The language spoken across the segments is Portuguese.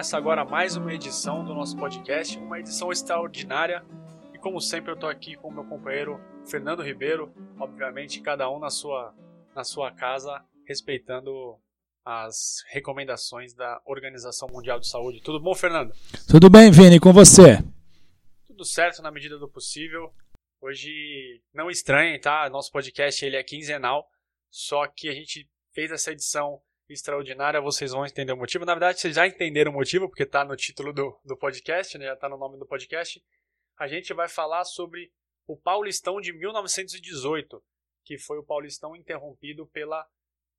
Começa agora mais uma edição do nosso podcast, uma edição extraordinária. E como sempre, eu tô aqui com o meu companheiro Fernando Ribeiro, obviamente, cada um na sua, na sua casa, respeitando as recomendações da Organização Mundial de Saúde. Tudo bom, Fernando? Tudo bem, Vini, com você? Tudo certo na medida do possível. Hoje, não estranhem, tá? Nosso podcast ele é quinzenal, só que a gente fez essa edição extraordinária, vocês vão entender o motivo. Na verdade, vocês já entenderam o motivo, porque está no título do, do podcast, né? já está no nome do podcast. A gente vai falar sobre o Paulistão de 1918, que foi o Paulistão interrompido pela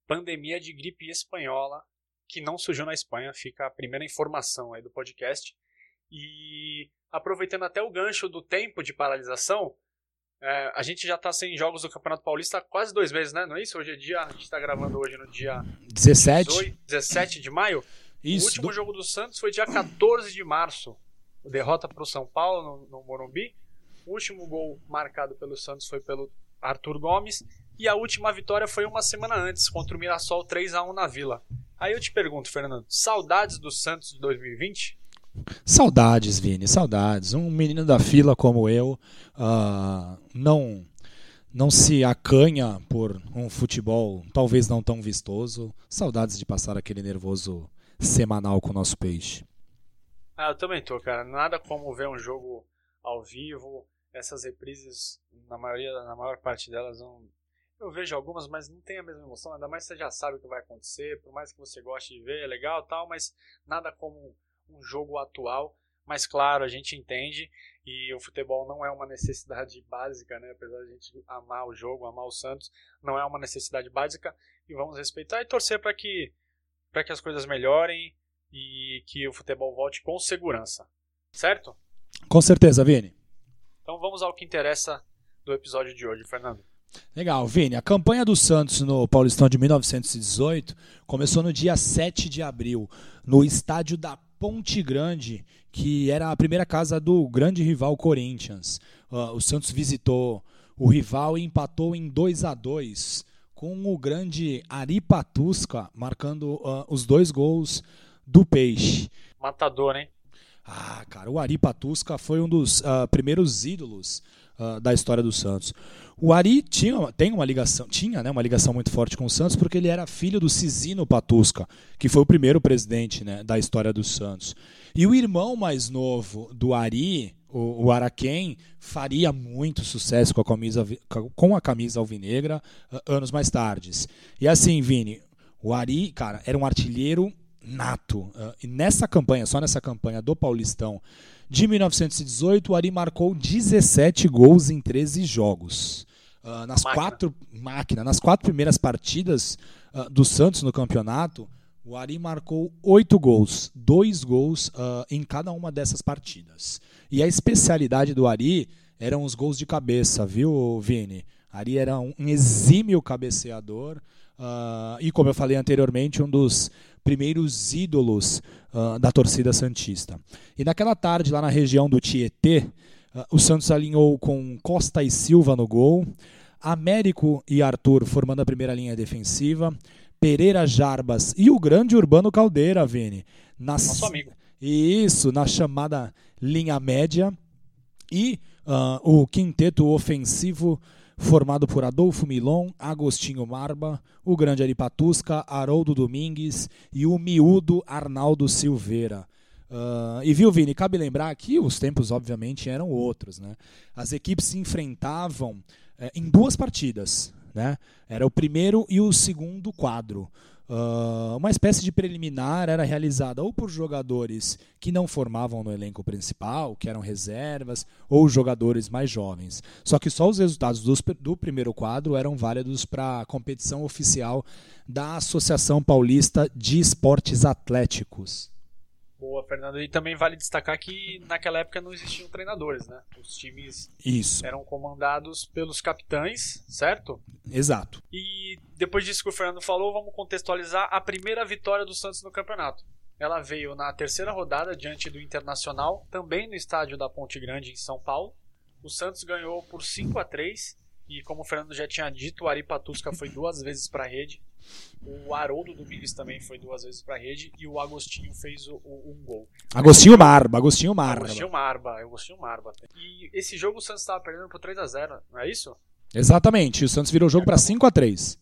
pandemia de gripe espanhola, que não surgiu na Espanha, fica a primeira informação aí do podcast. E aproveitando até o gancho do tempo de paralisação, é, a gente já está sem jogos do Campeonato Paulista há quase dois meses, né? Não é isso? Hoje é dia. A gente está gravando hoje no dia 17, 18, 17 de maio. Isso. O último do... jogo do Santos foi dia 14 de março. Derrota para o São Paulo no, no Morumbi. O último gol marcado pelo Santos foi pelo Arthur Gomes. E a última vitória foi uma semana antes, contra o Mirassol 3 a 1 na Vila. Aí eu te pergunto, Fernando, saudades do Santos de 2020? Saudades, Vini, saudades. Um menino da fila como eu uh, não não se acanha por um futebol talvez não tão vistoso. Saudades de passar aquele nervoso semanal com o nosso peixe. Ah, eu também tô, cara. Nada como ver um jogo ao vivo. Essas reprises, na maioria, na maior parte delas, não... eu vejo algumas, mas não tem a mesma emoção. Ainda mais você já sabe o que vai acontecer. Por mais que você goste de ver, é legal, tal, mas nada como um jogo atual. Mas claro, a gente entende e o futebol não é uma necessidade básica, né? Apesar de a gente amar o jogo, amar o Santos, não é uma necessidade básica e vamos respeitar e torcer para que para que as coisas melhorem e que o futebol volte com segurança. Certo? Com certeza, Vini. Então vamos ao que interessa do episódio de hoje, Fernando. Legal, Vini. A campanha do Santos no Paulistão de 1918 começou no dia 7 de abril, no estádio da Ponte Grande, que era a primeira casa do grande rival Corinthians. Uh, o Santos visitou o rival e empatou em 2 a 2 com o grande Ari Patusca marcando uh, os dois gols do Peixe. Matador, hein? Ah, cara, o Ari Patusca foi um dos uh, primeiros ídolos uh, da história do Santos. O Ari tinha, tem uma ligação, tinha né, uma ligação muito forte com o Santos porque ele era filho do Cisino Patusca, que foi o primeiro presidente né, da história do Santos. E o irmão mais novo do Ari, o, o Araquém, faria muito sucesso com a camisa, com a camisa alvinegra uh, anos mais tarde. E assim, Vini, o Ari, cara, era um artilheiro nato. Uh, e nessa campanha, só nessa campanha do Paulistão de 1918, o Ari marcou 17 gols em 13 jogos. Uh, nas máquina. quatro máquina, nas quatro primeiras partidas uh, do Santos no campeonato, o Ari marcou oito gols, dois gols uh, em cada uma dessas partidas. E a especialidade do Ari eram os gols de cabeça, viu, Vini? Ari era um exímio cabeceador e, como eu falei anteriormente, um dos primeiros ídolos da torcida santista. E naquela tarde, lá na região do Tietê, Uh, o Santos alinhou com Costa e Silva no gol, Américo e Arthur formando a primeira linha defensiva, Pereira Jarbas e o grande Urbano Caldeira, Vini. Nas... Nosso amigo. Isso, na chamada linha média. E uh, o quinteto ofensivo formado por Adolfo Milon, Agostinho Marba, o grande Aripatusca, Haroldo Domingues e o miúdo Arnaldo Silveira. Uh, e viu, Vini, cabe lembrar que os tempos, obviamente, eram outros. Né? As equipes se enfrentavam é, em duas partidas. Né? Era o primeiro e o segundo quadro. Uh, uma espécie de preliminar era realizada ou por jogadores que não formavam no elenco principal, que eram reservas, ou jogadores mais jovens. Só que só os resultados dos, do primeiro quadro eram válidos para a competição oficial da Associação Paulista de Esportes Atléticos. Boa, Fernando. E também vale destacar que naquela época não existiam treinadores, né? Os times Isso. eram comandados pelos capitães, certo? Exato. E depois disso que o Fernando falou, vamos contextualizar a primeira vitória do Santos no campeonato. Ela veio na terceira rodada diante do Internacional, também no estádio da Ponte Grande, em São Paulo. O Santos ganhou por 5 a 3 e como o Fernando já tinha dito, o Ari Patusca foi duas vezes para a rede. O Haroldo Domingues também foi duas vezes pra rede e o Agostinho fez o, o, um gol. Agostinho Marba, Agostinho Marba. Agostinho Marba, Agostinho Marba. E esse jogo o Santos estava perdendo por 3 a 0 não é isso? Exatamente, o Santos virou o jogo para 5 a 3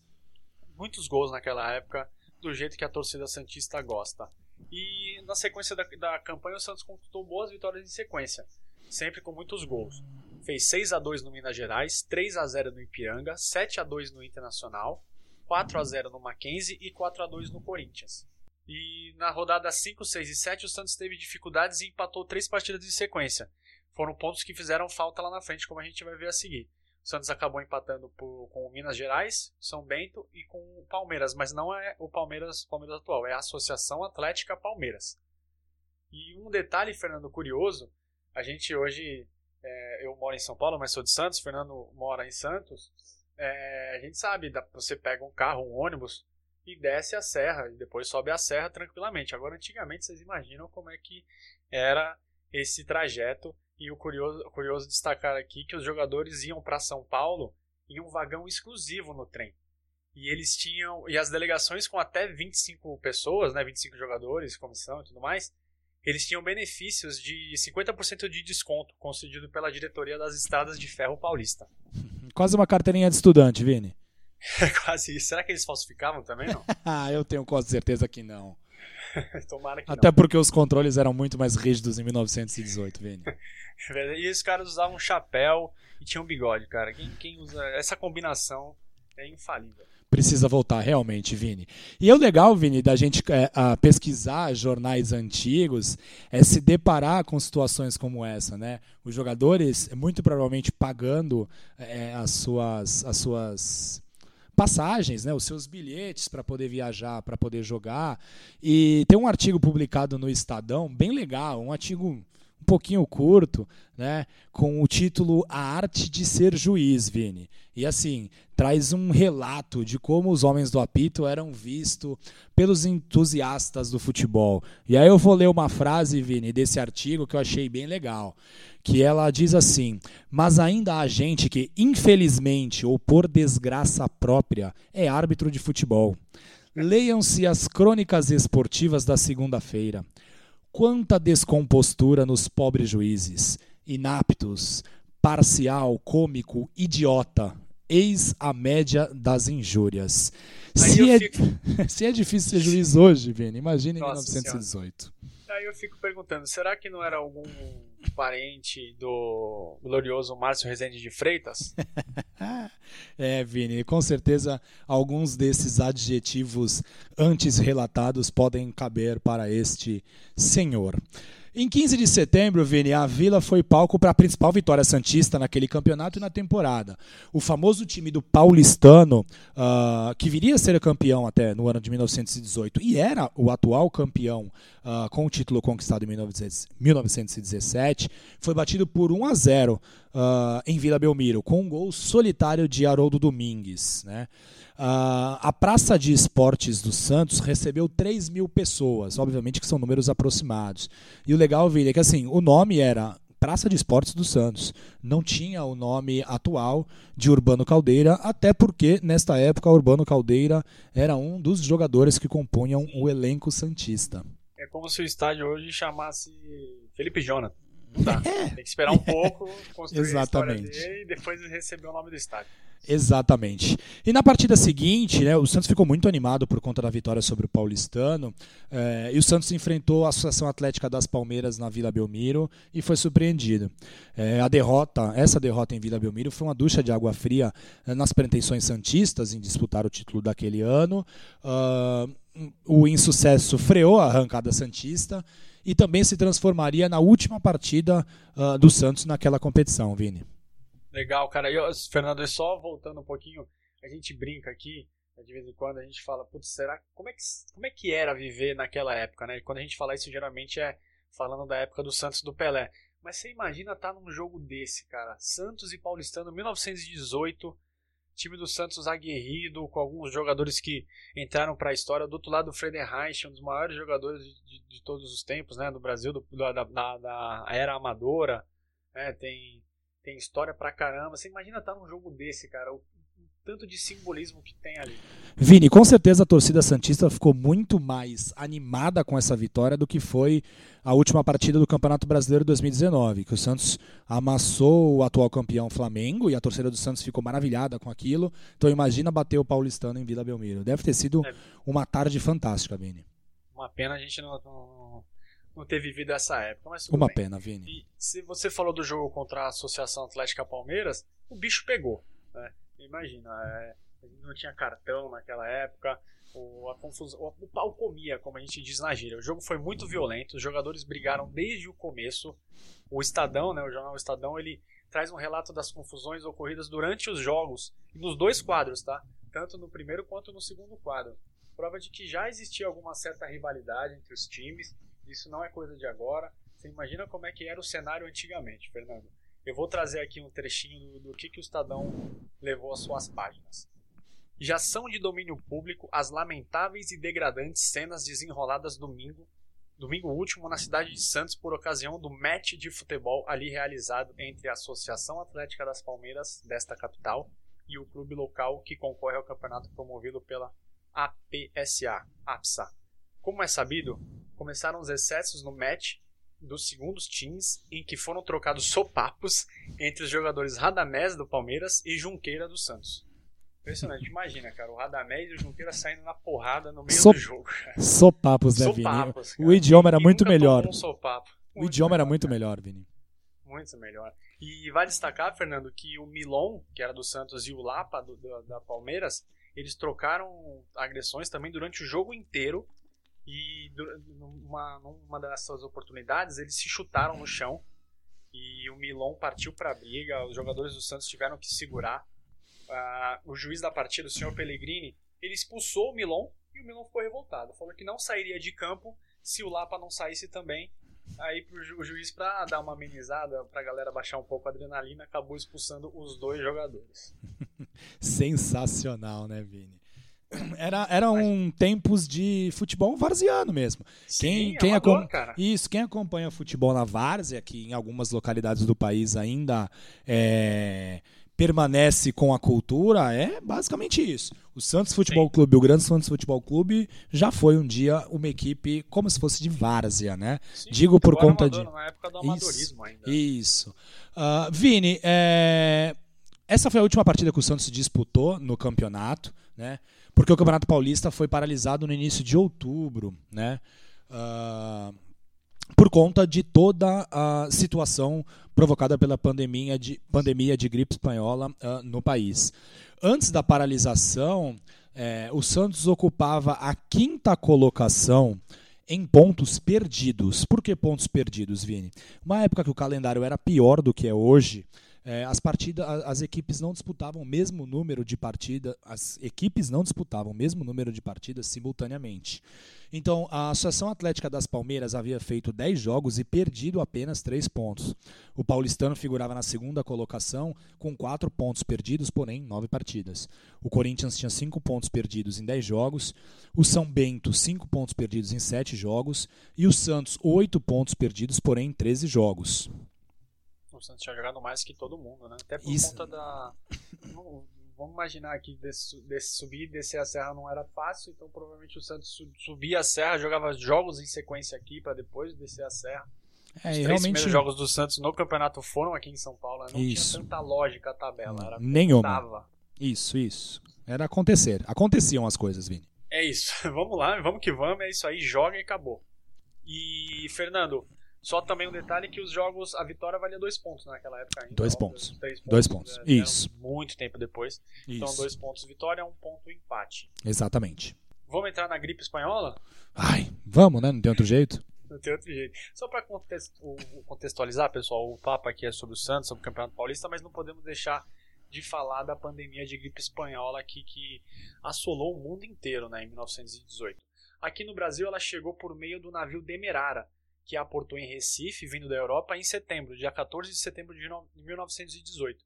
Muitos gols naquela época, do jeito que a torcida Santista gosta. E na sequência da, da campanha, o Santos conquistou boas vitórias em sequência, sempre com muitos gols. Fez 6 a 2 no Minas Gerais, 3 a 0 no Ipiranga, 7 a 2 no Internacional, 4 a 0 no Mackenzie e 4 a 2 no Corinthians. E na rodada 5, 6 e 7, o Santos teve dificuldades e empatou três partidas em sequência. Foram pontos que fizeram falta lá na frente, como a gente vai ver a seguir. O Santos acabou empatando por, com o Minas Gerais, São Bento e com o Palmeiras, mas não é o Palmeiras, Palmeiras atual, é a Associação Atlética Palmeiras. E um detalhe, Fernando, curioso, a gente hoje, é, eu moro em São Paulo, mas sou de Santos, Fernando mora em Santos, é, a gente sabe, você pega um carro, um ônibus e desce a serra e depois sobe a serra tranquilamente. Agora, antigamente, vocês imaginam como é que era esse trajeto e o curioso, curioso destacar aqui que os jogadores iam para São Paulo em um vagão exclusivo no trem. E eles tinham. E as delegações com até 25 pessoas, né, 25 jogadores, comissão e tudo mais, eles tinham benefícios de 50% de desconto concedido pela diretoria das estradas de ferro paulista. Quase uma carteirinha de estudante, Vini. Quase isso. Será que eles falsificavam também, não? ah, eu tenho quase certeza que não. Tomara que Até não. porque os controles eram muito mais rígidos em 1918, Vini. e os caras usavam chapéu e tinham bigode, cara. Quem, quem usa essa combinação é infalível. Precisa voltar, realmente, Vini. E é o legal, Vini, da gente é, pesquisar jornais antigos é se deparar com situações como essa, né? Os jogadores, muito provavelmente, pagando é, as suas. As suas passagens, né, os seus bilhetes para poder viajar, para poder jogar. E tem um artigo publicado no Estadão, bem legal, um artigo um pouquinho curto, né, com o título A Arte de Ser Juiz, Vini. E assim, traz um relato de como os homens do apito eram vistos pelos entusiastas do futebol. E aí eu vou ler uma frase, Vini, desse artigo que eu achei bem legal que ela diz assim: Mas ainda há gente que, infelizmente ou por desgraça própria, é árbitro de futebol. Leiam-se as crônicas esportivas da segunda-feira. Quanta descompostura nos pobres juízes, inaptos, parcial, cômico, idiota. Eis a média das injúrias. Se é, fico... se é, difícil ser juiz hoje, Vini, imagine em 1918. Senhora. Aí eu fico perguntando, será que não era algum parente do glorioso Márcio Rezende de Freitas? é, Vini, com certeza alguns desses adjetivos antes relatados podem caber para este senhor. Em 15 de setembro, Vini, a Vila foi palco para a principal vitória santista naquele campeonato e na temporada. O famoso time do Paulistano, uh, que viria a ser campeão até no ano de 1918 e era o atual campeão uh, com o título conquistado em 1917, foi batido por 1 a 0 uh, em Vila Belmiro, com um gol solitário de Haroldo Domingues. Né? Uh, a Praça de Esportes do Santos recebeu 3 mil pessoas, obviamente que são números aproximados. E o legal, Vini, é que assim, o nome era Praça de Esportes do Santos. Não tinha o nome atual de Urbano Caldeira, até porque, nesta época, Urbano Caldeira era um dos jogadores que compunham o elenco Santista. É como se o estádio hoje chamasse Felipe Jonathan. Não dá. É. Tem que esperar um pouco, construir Exatamente. a dele e depois receber o nome do estádio. Exatamente. E na partida seguinte, né, o Santos ficou muito animado por conta da vitória sobre o Paulistano. Eh, e o Santos enfrentou a Associação Atlética das Palmeiras na Vila Belmiro e foi surpreendido. Eh, a derrota, essa derrota em Vila Belmiro, foi uma ducha de água fria eh, nas pretensões santistas em disputar o título daquele ano. Uh, o insucesso freou a arrancada santista e também se transformaria na última partida uh, do Santos naquela competição, Vini. Legal, cara. Eu, Fernando, só voltando um pouquinho, a gente brinca aqui, né, de vez em quando a gente fala, putz, será como é que como é que era viver naquela época, né? quando a gente fala isso, geralmente é falando da época do Santos do Pelé. Mas você imagina estar tá num jogo desse, cara. Santos e Paulistano, 1918, time do Santos aguerrido, com alguns jogadores que entraram para a história. Do outro lado, o Friedenreich, um dos maiores jogadores de, de, de, todos os tempos, né, do Brasil, do, da, da, da, era amadora. É, tem tem história pra caramba. Você imagina estar tá num jogo desse, cara. Tanto de simbolismo que tem ali. Vini, com certeza a torcida Santista ficou muito mais animada com essa vitória do que foi a última partida do Campeonato Brasileiro 2019, que o Santos amassou o atual campeão Flamengo e a torcida do Santos ficou maravilhada com aquilo. Então imagina bater o paulistano em Vila Belmiro. Deve ter sido é. uma tarde fantástica, Vini. Uma pena a gente não, não, não ter vivido essa época. Mas uma bem. pena, Vini. E se você falou do jogo contra a Associação Atlética Palmeiras, o bicho pegou. Né? Imagina, é, não tinha cartão naquela época, o, a confusão, o, o pau comia, como a gente diz na gíria. O jogo foi muito violento, os jogadores brigaram desde o começo. O Estadão, né, o jornal Estadão, ele traz um relato das confusões ocorridas durante os jogos, nos dois quadros, tá? Tanto no primeiro quanto no segundo quadro. Prova de que já existia alguma certa rivalidade entre os times. Isso não é coisa de agora. Você imagina como é que era o cenário antigamente, Fernando. Eu vou trazer aqui um trechinho do, do que, que o Estadão levou às suas páginas. Já são de domínio público as lamentáveis e degradantes cenas desenroladas domingo, domingo último na cidade de Santos por ocasião do match de futebol ali realizado entre a Associação Atlética das Palmeiras desta capital e o clube local que concorre ao campeonato promovido pela APSA, APSA. Como é sabido, começaram os excessos no match dos segundos times em que foram trocados sopapos entre os jogadores Radamés do Palmeiras e Junqueira do Santos. Impressionante, imagina, cara, o Radamés e o Junqueira saindo na porrada no meio Sop do jogo. Cara. Sopapos, né, sopapos, Vini? O idioma era muito melhor. Um sopapo. Muito o idioma melhor, era muito cara. melhor, Vini. Muito melhor. E vai destacar, Fernando, que o Milon, que era do Santos, e o Lapa, do, do, da Palmeiras, eles trocaram agressões também durante o jogo inteiro e numa, numa dessas oportunidades eles se chutaram no chão e o Milon partiu para a briga. Os jogadores do Santos tiveram que segurar. Uh, o juiz da partida, o senhor Pellegrini, ele expulsou o Milon e o Milon ficou revoltado. Falou que não sairia de campo se o Lapa não saísse também. Aí o juiz, para dar uma amenizada, para a galera baixar um pouco a adrenalina, acabou expulsando os dois jogadores. Sensacional, né, Vini? Era, eram um tempos de futebol varziano mesmo. Sim, quem, quem amador, cara. Isso, quem acompanha futebol na várzea, que em algumas localidades do país ainda é, permanece com a cultura, é basicamente isso. O Santos Futebol Sim. Clube, o Grande Santos Futebol Clube, já foi um dia uma equipe como se fosse de várzea, né? Sim, Digo por conta amador, de. Na época do amadorismo isso, ainda. Isso. Uh, Vini, é... essa foi a última partida que o Santos disputou no campeonato, né? Porque o Campeonato Paulista foi paralisado no início de outubro, né? Uh, por conta de toda a situação provocada pela pandemia de, pandemia de gripe espanhola uh, no país. Antes da paralisação, eh, o Santos ocupava a quinta colocação em pontos perdidos. Por que pontos perdidos, Vini? Uma época que o calendário era pior do que é hoje, é, as partidas, as equipes não disputavam o mesmo número de partidas, as equipes não disputavam o mesmo número de partidas simultaneamente. Então, a Associação Atlética das Palmeiras havia feito 10 jogos e perdido apenas 3 pontos. O paulistano figurava na segunda colocação com 4 pontos perdidos, porém 9 partidas. O Corinthians tinha 5 pontos perdidos em 10 jogos, o São Bento 5 pontos perdidos em 7 jogos e o Santos 8 pontos perdidos, porém em 13 jogos o Santos tinha jogado mais que todo mundo, né? Até por Isso. conta da. Vamos imaginar que desse, desse subir e descer a serra não era fácil, então provavelmente o Santos subia a serra, jogava jogos em sequência aqui para depois descer a serra. É, Os três realmente... primeiros jogos do Santos no campeonato foram aqui em São Paulo, né? não Isso. tinha tanta lógica a tabela, era Nenhuma. Tava. Isso, isso. Era acontecer. Aconteciam as coisas, Vini. É isso. vamos lá, vamos que vamos, é isso aí, joga e acabou. E, Fernando, só também um detalhe que os jogos, a vitória valia dois pontos naquela época ainda. Dois óbvio, pontos. Três pontos. Dois pontos. né, Isso. Muito tempo depois. Então, Isso. dois pontos vitória, um ponto empate. Exatamente. Vamos entrar na gripe espanhola? Ai, vamos, né? Não tem outro jeito? Não tem outro jeito. Só para contextualizar, pessoal, o papo aqui é sobre o Santos, sobre o Campeonato Paulista, mas não podemos deixar de falar da pandemia de gripe espanhola aqui que assolou o mundo inteiro né, em 1918. Aqui no Brasil ela chegou por meio do navio Demerara, que aportou em Recife, vindo da Europa, em setembro, dia 14 de setembro de 1918.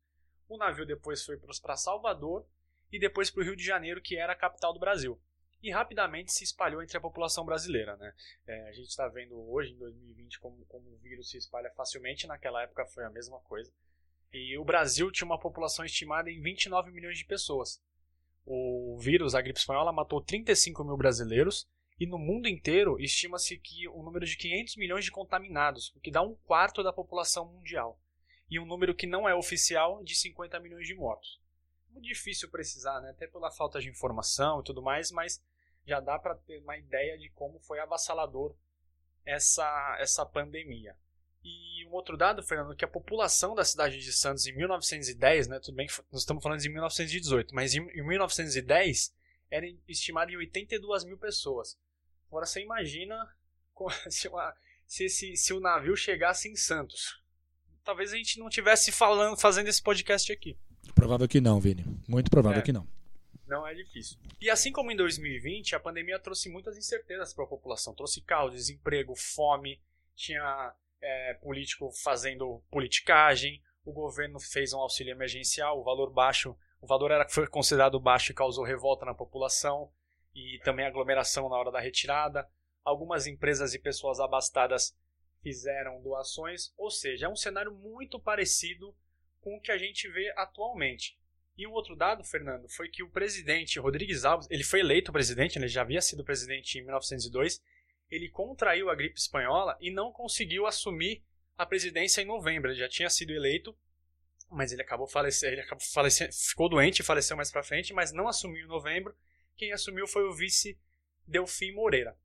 O navio depois foi para Salvador e depois para o Rio de Janeiro, que era a capital do Brasil. E rapidamente se espalhou entre a população brasileira. Né? É, a gente está vendo hoje, em 2020, como, como o vírus se espalha facilmente, naquela época foi a mesma coisa. E o Brasil tinha uma população estimada em 29 milhões de pessoas. O vírus, a gripe espanhola, matou 35 mil brasileiros e no mundo inteiro estima-se que o um número de 500 milhões de contaminados, o que dá um quarto da população mundial. E um número que não é oficial de 50 milhões de mortos. Muito difícil precisar, né? até pela falta de informação e tudo mais, mas já dá para ter uma ideia de como foi avassalador essa, essa pandemia. E um outro dado, Fernando, que a população da cidade de Santos em 1910, né, tudo bem que nós estamos falando de 1918, mas em, em 1910 era estimada em 82 mil pessoas. Agora você imagina se, uma, se, se, se o navio chegasse em Santos. Talvez a gente não tivesse falando, fazendo esse podcast aqui. Provável que não, Vini. Muito provável é. que não. Não é difícil. E assim como em 2020, a pandemia trouxe muitas incertezas para a população. Trouxe caos, desemprego, fome, tinha é, político fazendo politicagem, o governo fez um auxílio emergencial, o valor baixo, o valor era foi considerado baixo e causou revolta na população e também aglomeração na hora da retirada. Algumas empresas e pessoas abastadas fizeram doações, ou seja, é um cenário muito parecido com o que a gente vê atualmente. E um outro dado, Fernando, foi que o presidente Rodrigues Alves, ele foi eleito presidente, ele já havia sido presidente em 1902, ele contraiu a gripe espanhola e não conseguiu assumir a presidência em novembro. Ele já tinha sido eleito, mas ele acabou falecendo, ele acabou falecendo, ficou doente e faleceu mais para frente, mas não assumiu em novembro. Quem assumiu foi o vice Delfim Moreira.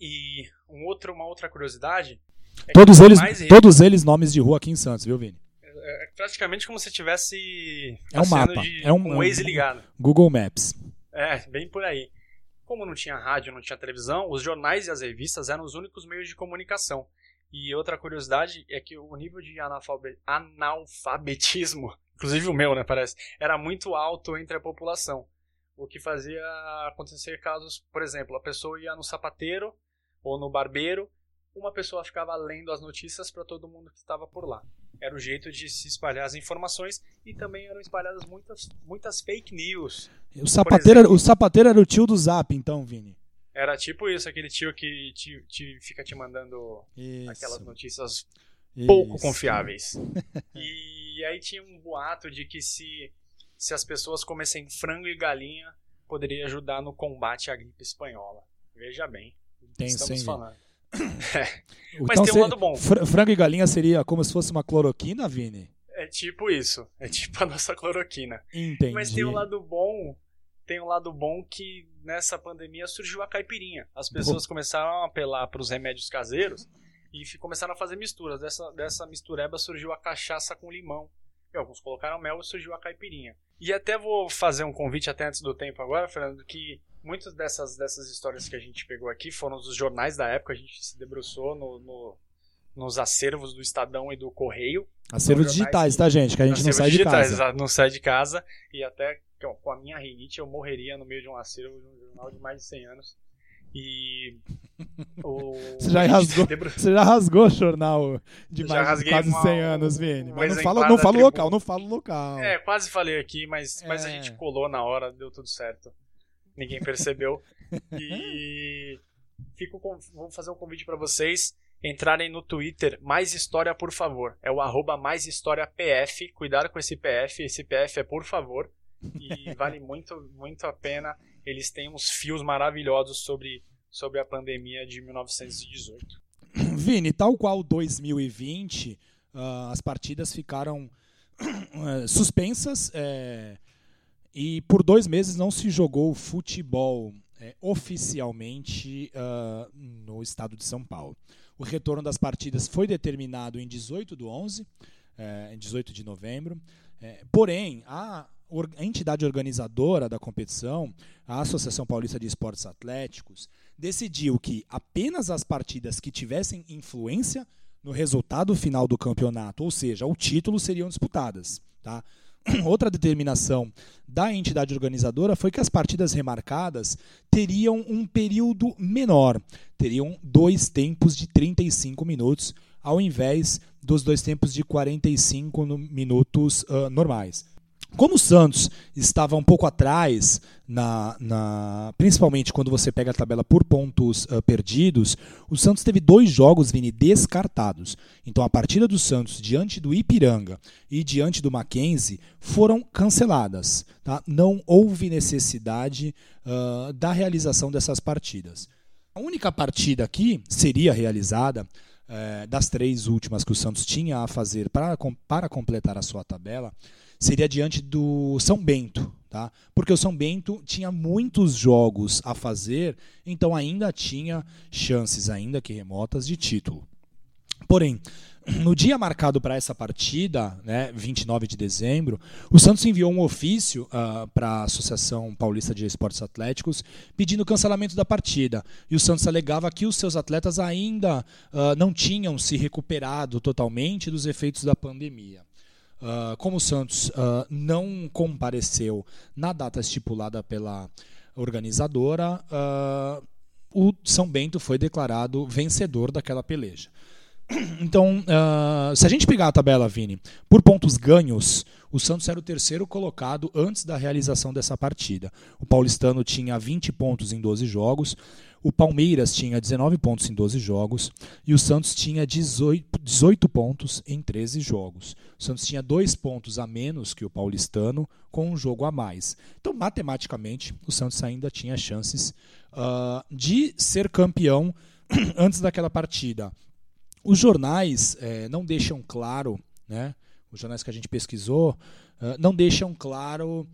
E um outro, uma outra curiosidade. É todos eles, todos eles nomes de rua aqui em Santos, viu, Vini? É, é praticamente como se tivesse é um mapa, é um, um Waze ligado. Google Maps. É, bem por aí. Como não tinha rádio, não tinha televisão, os jornais e as revistas eram os únicos meios de comunicação. E outra curiosidade é que o nível de analfabetismo, inclusive o meu, né, parece, era muito alto entre a população. O que fazia acontecer casos, por exemplo, a pessoa ia no sapateiro ou no barbeiro, uma pessoa ficava lendo as notícias para todo mundo que estava por lá. Era o jeito de se espalhar as informações e também eram espalhadas muitas, muitas fake news. O sapateiro, exemplo, o sapateiro era o tio do Zap, então, Vini. Era tipo isso, aquele tio que te, te fica te mandando isso. aquelas notícias isso. pouco confiáveis. e aí tinha um boato de que se, se as pessoas comessem frango e galinha, poderia ajudar no combate à gripe espanhola. Veja bem. Tem estamos sim, falando. É. Mas tem um lado bom. Frango e galinha seria como se fosse uma cloroquina, Vini? É tipo isso. É tipo a nossa cloroquina. Entendi. Mas tem um lado bom. Tem um lado bom que nessa pandemia surgiu a caipirinha. As pessoas começaram a apelar para os remédios caseiros e começaram a fazer misturas. Dessa, dessa mistureba surgiu a cachaça com limão. E alguns colocaram mel e surgiu a caipirinha. E até vou fazer um convite até antes do tempo agora, Fernando, que muitas dessas, dessas histórias que a gente pegou aqui foram dos jornais da época, a gente se debruçou no, no nos acervos do Estadão e do Correio. Acervos digitais, que, tá, gente? Que a gente não sai digitais, de casa. Não sai de casa. E até com a minha rinite eu morreria no meio de um acervo de um jornal de mais de 100 anos. E. O... Você, já rasgou, debru... você já rasgou o jornal de mais de quase uma, 100 anos, Vini. Mas não fala, não fala o local, não fala o local. É, quase falei aqui, mas, é. mas a gente colou na hora, deu tudo certo ninguém percebeu. e fico com, vou fazer um convite para vocês entrarem no Twitter Mais História por favor. É o arroba Mais História PF. Cuidado com esse PF, esse PF é por favor. E vale muito, muito a pena. Eles têm uns fios maravilhosos sobre, sobre a pandemia de 1918. Vini, tal qual 2020, uh, ah, as partidas ficaram uh, suspensas. Uh, e por dois meses não se jogou futebol é, oficialmente uh, no estado de São Paulo. O retorno das partidas foi determinado em 18 do 11, é, em 18 de novembro. É, porém, a, a entidade organizadora da competição, a Associação Paulista de Esportes Atléticos, decidiu que apenas as partidas que tivessem influência no resultado final do campeonato, ou seja, o título, seriam disputadas. Tá? outra determinação da entidade organizadora foi que as partidas remarcadas teriam um período menor, teriam dois tempos de 35 minutos, ao invés dos dois tempos de 45 minutos uh, normais. Como o Santos estava um pouco atrás, na, na, principalmente quando você pega a tabela por pontos uh, perdidos, o Santos teve dois jogos, Vini, descartados. Então a partida do Santos diante do Ipiranga e diante do Mackenzie foram canceladas. Tá? Não houve necessidade uh, da realização dessas partidas. A única partida aqui seria realizada uh, das três últimas que o Santos tinha a fazer para, para completar a sua tabela seria diante do São Bento, tá? Porque o São Bento tinha muitos jogos a fazer, então ainda tinha chances, ainda que remotas, de título. Porém, no dia marcado para essa partida, né, 29 de dezembro, o Santos enviou um ofício uh, para a Associação Paulista de Esportes Atléticos pedindo o cancelamento da partida. E o Santos alegava que os seus atletas ainda uh, não tinham se recuperado totalmente dos efeitos da pandemia. Uh, como o Santos uh, não compareceu na data estipulada pela organizadora, uh, o São Bento foi declarado vencedor daquela peleja. Então, se a gente pegar a tabela, Vini, por pontos ganhos, o Santos era o terceiro colocado antes da realização dessa partida. O paulistano tinha 20 pontos em 12 jogos, o Palmeiras tinha 19 pontos em 12 jogos e o Santos tinha 18, 18 pontos em 13 jogos. O Santos tinha dois pontos a menos que o paulistano, com um jogo a mais. Então, matematicamente, o Santos ainda tinha chances uh, de ser campeão antes daquela partida. Os jornais eh, não deixam claro, né? Os jornais que a gente pesquisou uh, não deixam claro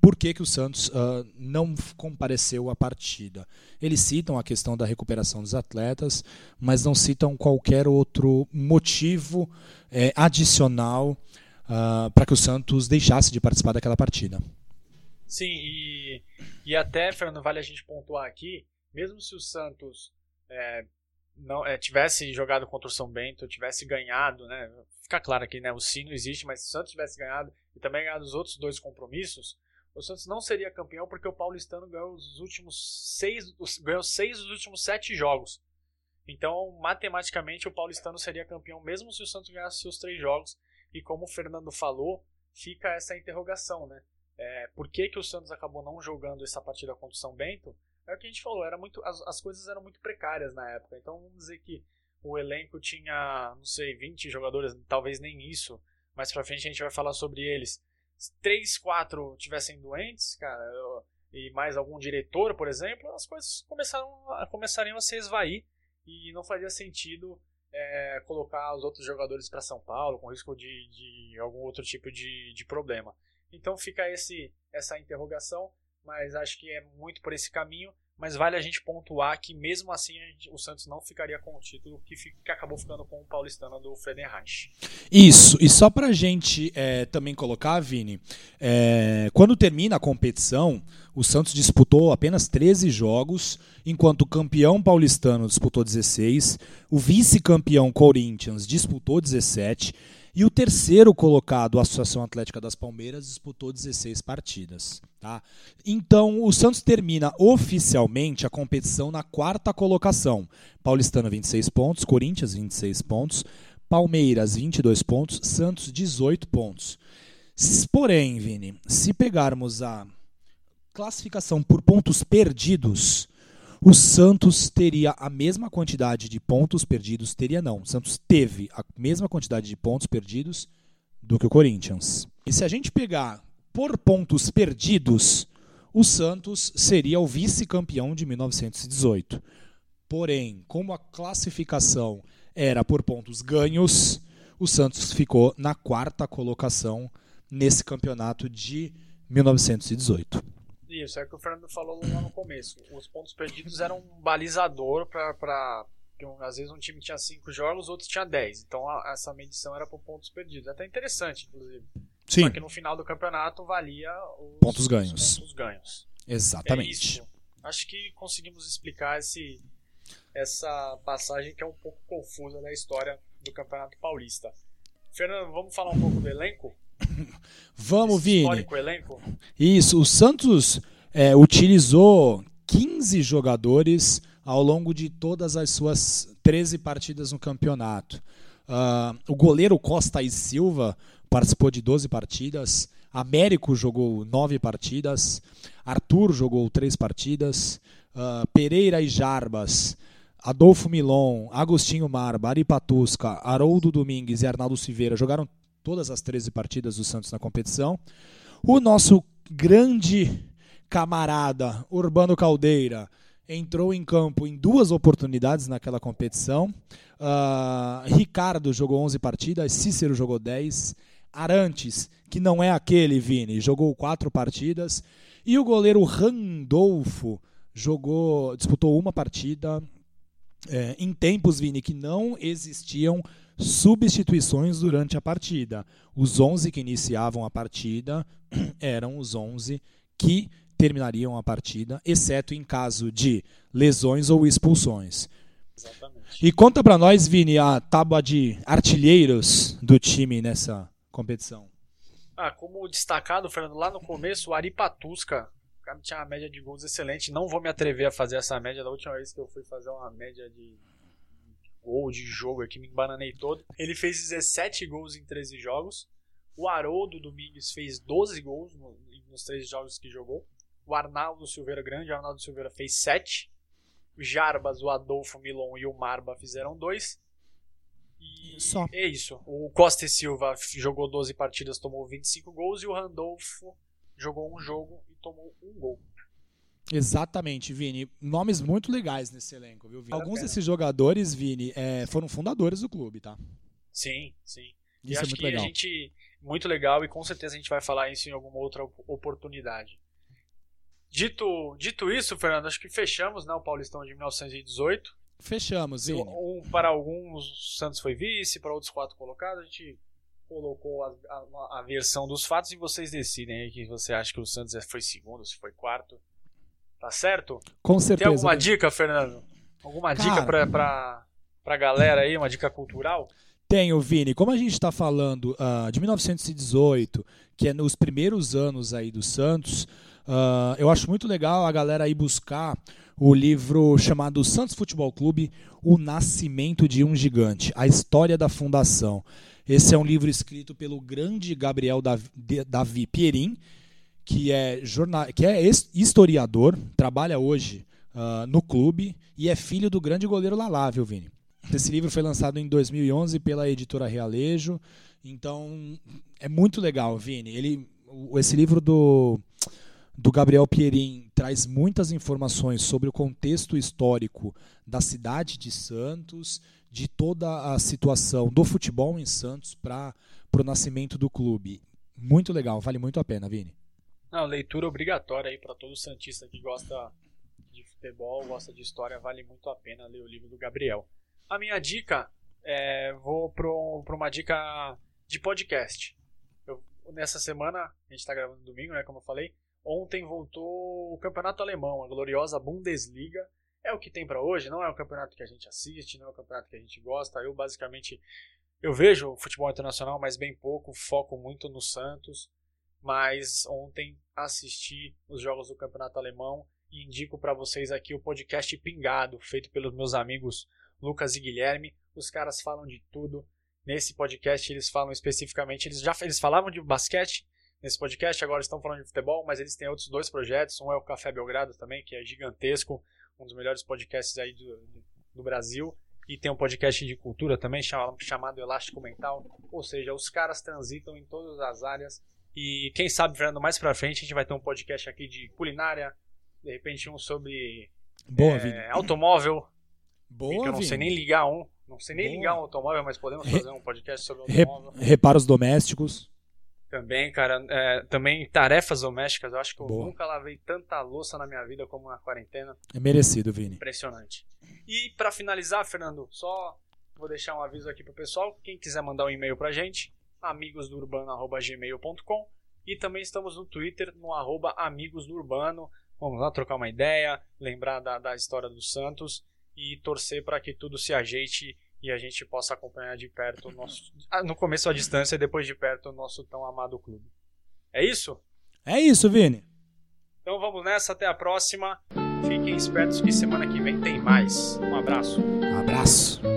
por que, que o Santos uh, não compareceu à partida. Eles citam a questão da recuperação dos atletas, mas não citam qualquer outro motivo é, adicional uh, para que o Santos deixasse de participar daquela partida. Sim, e, e até, Fernando, vale a gente pontuar aqui, mesmo se o Santos é, não é, tivesse jogado contra o São Bento, tivesse ganhado, né? Fica claro aqui, né? O sino existe, mas se o Santos tivesse ganhado e também ganhado os outros dois compromissos, o Santos não seria campeão porque o Paulistano ganhou os últimos seis, ganhou seis dos últimos sete jogos. Então, matematicamente, o Paulistano seria campeão mesmo se o Santos ganhasse os três jogos. E como o Fernando falou, fica essa interrogação, né? É, por que, que o Santos acabou não jogando essa partida contra o São Bento? É o que a gente falou, era muito, as, as coisas eram muito precárias na época. Então vamos dizer que o elenco tinha, não sei, 20 jogadores, talvez nem isso. Mais pra frente a gente vai falar sobre eles. Se 3, 4 tivessem doentes, cara, eu, e mais algum diretor, por exemplo, as coisas começaram a, começariam a se esvair e não fazia sentido é, colocar os outros jogadores para São Paulo com risco de, de algum outro tipo de, de problema. Então fica esse, essa interrogação mas acho que é muito por esse caminho. Mas vale a gente pontuar que mesmo assim gente, o Santos não ficaria com o título que, fica, que acabou ficando com o paulistano do Friedenreich. Isso, e só pra gente é, também colocar, Vini, é, quando termina a competição, o Santos disputou apenas 13 jogos, enquanto o campeão paulistano disputou 16, o vice-campeão Corinthians disputou 17 e o terceiro colocado, a Associação Atlética das Palmeiras, disputou 16 partidas. Tá? Então, o Santos termina oficialmente a competição na quarta colocação. Paulistano 26 pontos, Corinthians 26 pontos, Palmeiras 22 pontos, Santos 18 pontos. Porém, Vini, se pegarmos a classificação por pontos perdidos, o Santos teria a mesma quantidade de pontos perdidos, teria não. O Santos teve a mesma quantidade de pontos perdidos do que o Corinthians. E se a gente pegar por pontos perdidos, o Santos seria o vice-campeão de 1918. Porém, como a classificação era por pontos ganhos, o Santos ficou na quarta colocação nesse campeonato de 1918. Isso, é o que o Fernando falou lá no começo. Os pontos perdidos eram um balizador para. Às vezes um time tinha 5 jogos, outros tinha 10. Então a, essa medição era por pontos perdidos. É até interessante, inclusive. Sim. Só que no final do campeonato valia os pontos ganhos. Os pontos ganhos. Exatamente. É Acho que conseguimos explicar esse, essa passagem que é um pouco confusa da história do Campeonato Paulista. Fernando, vamos falar um pouco do elenco? Vamos, Esse Vini. Histórico elenco? Isso, o Santos é, utilizou 15 jogadores ao longo de todas as suas 13 partidas no campeonato. Uh, o goleiro Costa e Silva participou de 12 partidas. Américo jogou nove partidas, Arthur jogou três partidas, uh, Pereira e Jarbas, Adolfo Milon, Agostinho Marba, Ari Patusca, Haroldo Domingues e Arnaldo Silveira jogaram todas as 13 partidas do Santos na competição. O nosso grande camarada Urbano Caldeira entrou em campo em duas oportunidades naquela competição. Uh, Ricardo jogou 11 partidas, Cícero jogou 10. Arantes, que não é aquele, Vini, jogou quatro partidas. E o goleiro Randolfo jogou, disputou uma partida. É, em tempos, Vini, que não existiam substituições durante a partida. Os 11 que iniciavam a partida eram os 11 que terminariam a partida, exceto em caso de lesões ou expulsões. Exatamente. E conta para nós, Vini, a tábua de artilheiros do time nessa competição. Ah, como destacado, Fernando, lá no começo, o Ari Patusca, o cara tinha uma média de gols excelente. Não vou me atrever a fazer essa média. Da última vez que eu fui fazer uma média de gol de jogo aqui, me embananei todo. Ele fez 17 gols em 13 jogos. O Haroldo Domingues fez 12 gols nos 13 jogos que jogou. O Arnaldo Silveira Grande, o Arnaldo Silveira fez 7. O Jarbas, o Adolfo Milon e o Marba fizeram 2. E Só. é isso. O Costa e Silva jogou 12 partidas, tomou 25 gols. E o Randolfo jogou um jogo e tomou um gol. Exatamente, Vini. Nomes muito legais nesse elenco, viu, Vini? Alguns desses jogadores, Vini, é, foram fundadores do clube, tá? Sim, sim. Isso e é acho muito que legal. a gente. Muito legal e com certeza a gente vai falar isso em alguma outra oportunidade. Dito, dito isso, Fernando, acho que fechamos né, o Paulistão de 1918. Fechamos, Vini. Um, para alguns, o Santos foi vice, para outros quatro colocados, a gente colocou a, a, a, versão dos fatos e vocês decidem aí que você acha que o Santos foi segundo, se foi quarto. Tá certo? Com certeza. Tem alguma dica, Fernando? Alguma Cara, dica pra, pra, pra galera aí, uma dica cultural? Tenho, Vini. Como a gente está falando uh, de 1918, que é nos primeiros anos aí do Santos, uh, eu acho muito legal a galera aí buscar o livro chamado Santos Futebol Clube, O Nascimento de um Gigante, a história da fundação. Esse é um livro escrito pelo grande Gabriel Davi Pierin, que é, jornal, que é historiador, trabalha hoje uh, no clube e é filho do grande goleiro Lalá, viu, Vini? Esse livro foi lançado em 2011 pela editora Realejo, então é muito legal, Vini. Ele, esse livro do do Gabriel Pierin traz muitas informações sobre o contexto histórico da cidade de Santos, de toda a situação do futebol em Santos para o nascimento do clube. Muito legal, vale muito a pena, Vini. Não, leitura obrigatória aí para todo santista que gosta de futebol, gosta de história, vale muito a pena ler o livro do Gabriel. A minha dica, é, vou para uma dica de podcast. Eu, nessa semana, a gente está gravando domingo, né, como eu falei, Ontem voltou o campeonato alemão, a gloriosa Bundesliga. É o que tem para hoje, não é o campeonato que a gente assiste, não é o campeonato que a gente gosta. Eu basicamente eu vejo o futebol internacional, mas bem pouco, foco muito no Santos. Mas ontem assisti os jogos do campeonato alemão e indico para vocês aqui o podcast Pingado, feito pelos meus amigos Lucas e Guilherme. Os caras falam de tudo. Nesse podcast eles falam especificamente, eles já eles falavam de basquete, nesse podcast. Agora estão falando de futebol, mas eles têm outros dois projetos. Um é o Café Belgrado também, que é gigantesco, um dos melhores podcasts aí do, do Brasil. E tem um podcast de cultura também chamado Elástico Mental. Ou seja, os caras transitam em todas as áreas. E quem sabe, Fernando, mais pra frente a gente vai ter um podcast aqui de culinária. De repente um sobre Boa, é, automóvel. Boa, eu não sei nem ligar um. Não sei nem Boa. ligar um automóvel, mas podemos fazer um podcast sobre automóvel. Reparos domésticos. Também, cara, é, também tarefas domésticas. Eu acho que eu Boa. nunca lavei tanta louça na minha vida como na quarentena. É merecido, Vini. Impressionante. E para finalizar, Fernando, só vou deixar um aviso aqui pro pessoal. Quem quiser mandar um e-mail pra gente, amigosdourbano.gmail.com e também estamos no Twitter, no arroba amigosdourbano. Vamos lá trocar uma ideia, lembrar da, da história do Santos e torcer para que tudo se ajeite e a gente possa acompanhar de perto o nosso. Ah, no começo à distância e depois de perto o nosso tão amado clube. É isso? É isso, Vini. Então vamos nessa, até a próxima. Fiquem espertos que semana que vem tem mais. Um abraço. Um abraço.